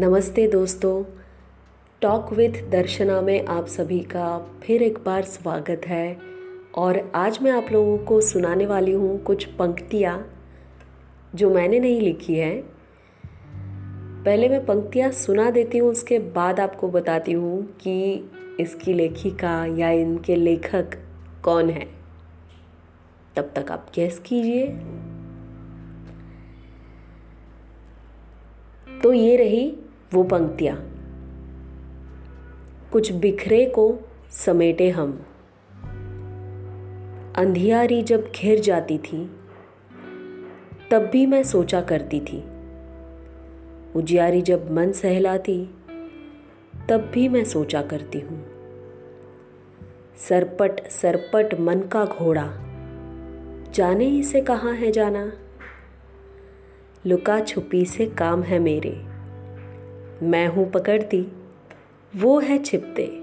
नमस्ते दोस्तों। Talk with दर्शना में आप सभी का फिर एक बार स्वागत है। और आज मैं आप लोगों को सुनाने वाली हूँ कुछ पंक्तियाँ जो मैंने नहीं लिखी है। पहले मैं पंक्तियाँ सुना देती हूँ, उसके बाद आपको बताती हूँ कि इसकी लेखिका या इनके लेखक कौन है। तब तक आप गैस कीजिए। तो ये रही वो पंक्तियाँ। कुछ बिखरे को समेटे हम। अंधियारी जब घिर जाती थी, तब भी मैं सोचा करती थी। उजियारी जब मन सहलाती, तब भी मैं सोचा करती हूँ। सरपट सरपट मन का घोड़ा, जाने ही से कहाँ है जाना? लुका छुपी से काम है मेरे। मैं हूँ पकड़ती, वो है छिपते।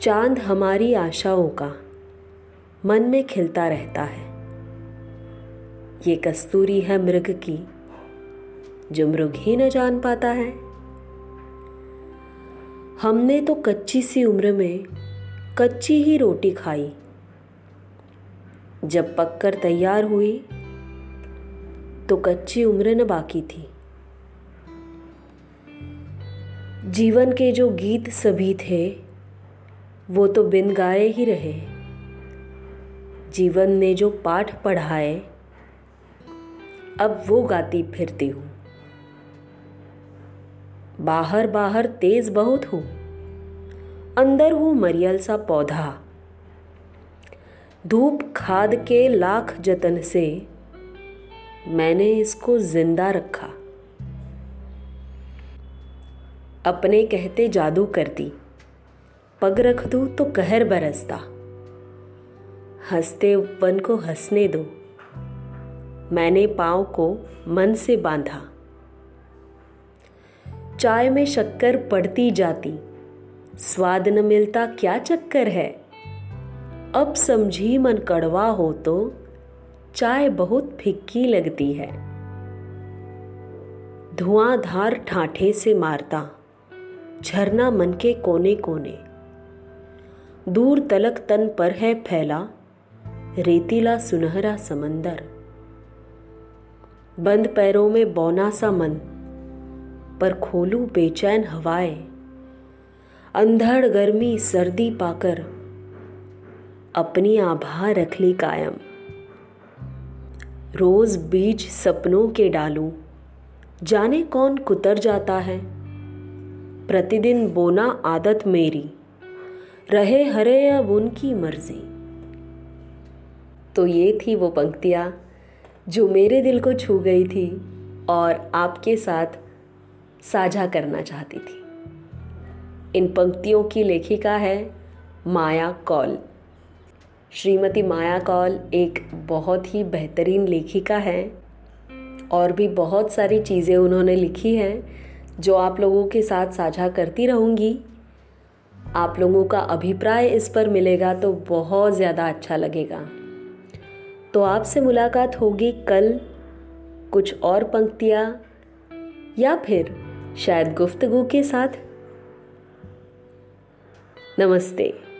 चाँद हमारी आशाओं का मन में खिलता रहता है। ये कस्तूरी है मृग की, जो मृग ही न जान पाता है। हमने तो कच्ची सी उम्र में कच्ची ही रोटी खाई। जब पककर तैयार हुई तो कच्ची उम्र न बाकी थी। जीवन के जो गीत सभी थे, वो तो बिन गाए ही रहे। जीवन ने जो पाठ पढ़ाए, अब वो गाती फिरती हूँ। बाहर बाहर तेज बहुत हूँ, अंदर हूँ मरियल सा पौधा। धूप खाद के लाख जतन से मैंने इसको ज़िंदा रखा। अपने कहते जादू करती। पग रख दू तो कहर बरसता। हँसते वन को हंसने दो। मैंने पाँव को मन से बांधा। चाय में शक्कर पड़ती जाती। स्वाद न मिलता क्या चक्कर है? अब समझी मन कड़वा हो तो चाय बहुत फिक्की लगती है। धुआंधार ठाठे से मारता। झरना मन के कोने कोने दूर तलक तन पर है फैला, रेतीला सुनहरा समंदर। बंद पैरों में बौना सा मन, पर खोलू बेचैन हवाएँ। अंधड़ गर्मी सर्दी पाकर, अपनी आभा रख ली कायम। रोज बीज सपनों के डालू, जाने कौन कुतर जाता है। प्रतिदिन बोना आदत मेरी। रहे हरे अब उनकी मर्ज़ी। तो ये थी वो पंक्तियाँ, जो मेरे दिल को छू गई थी और आपके साथ साझा करना चाहती थी। इन पंक्तियों की लेखिका है माया कौल। श्रीमती माया कौल एक बहुत ही बेहतरीन लेखिका है और भी बहुत सारी चीज़ें उन्होंने लिखी हैं। जो आप लोगों के साथ साझा करती रहूँगी, आप लोगों का अभिप्राय इस पर मिलेगा तो बहुत ज़्यादा अच्छा लगेगा। तो आपसे मुलाकात होगी कल, कुछ और पंक्तियाँ, या फिर शायद गुफ्तगु के साथ। नमस्ते।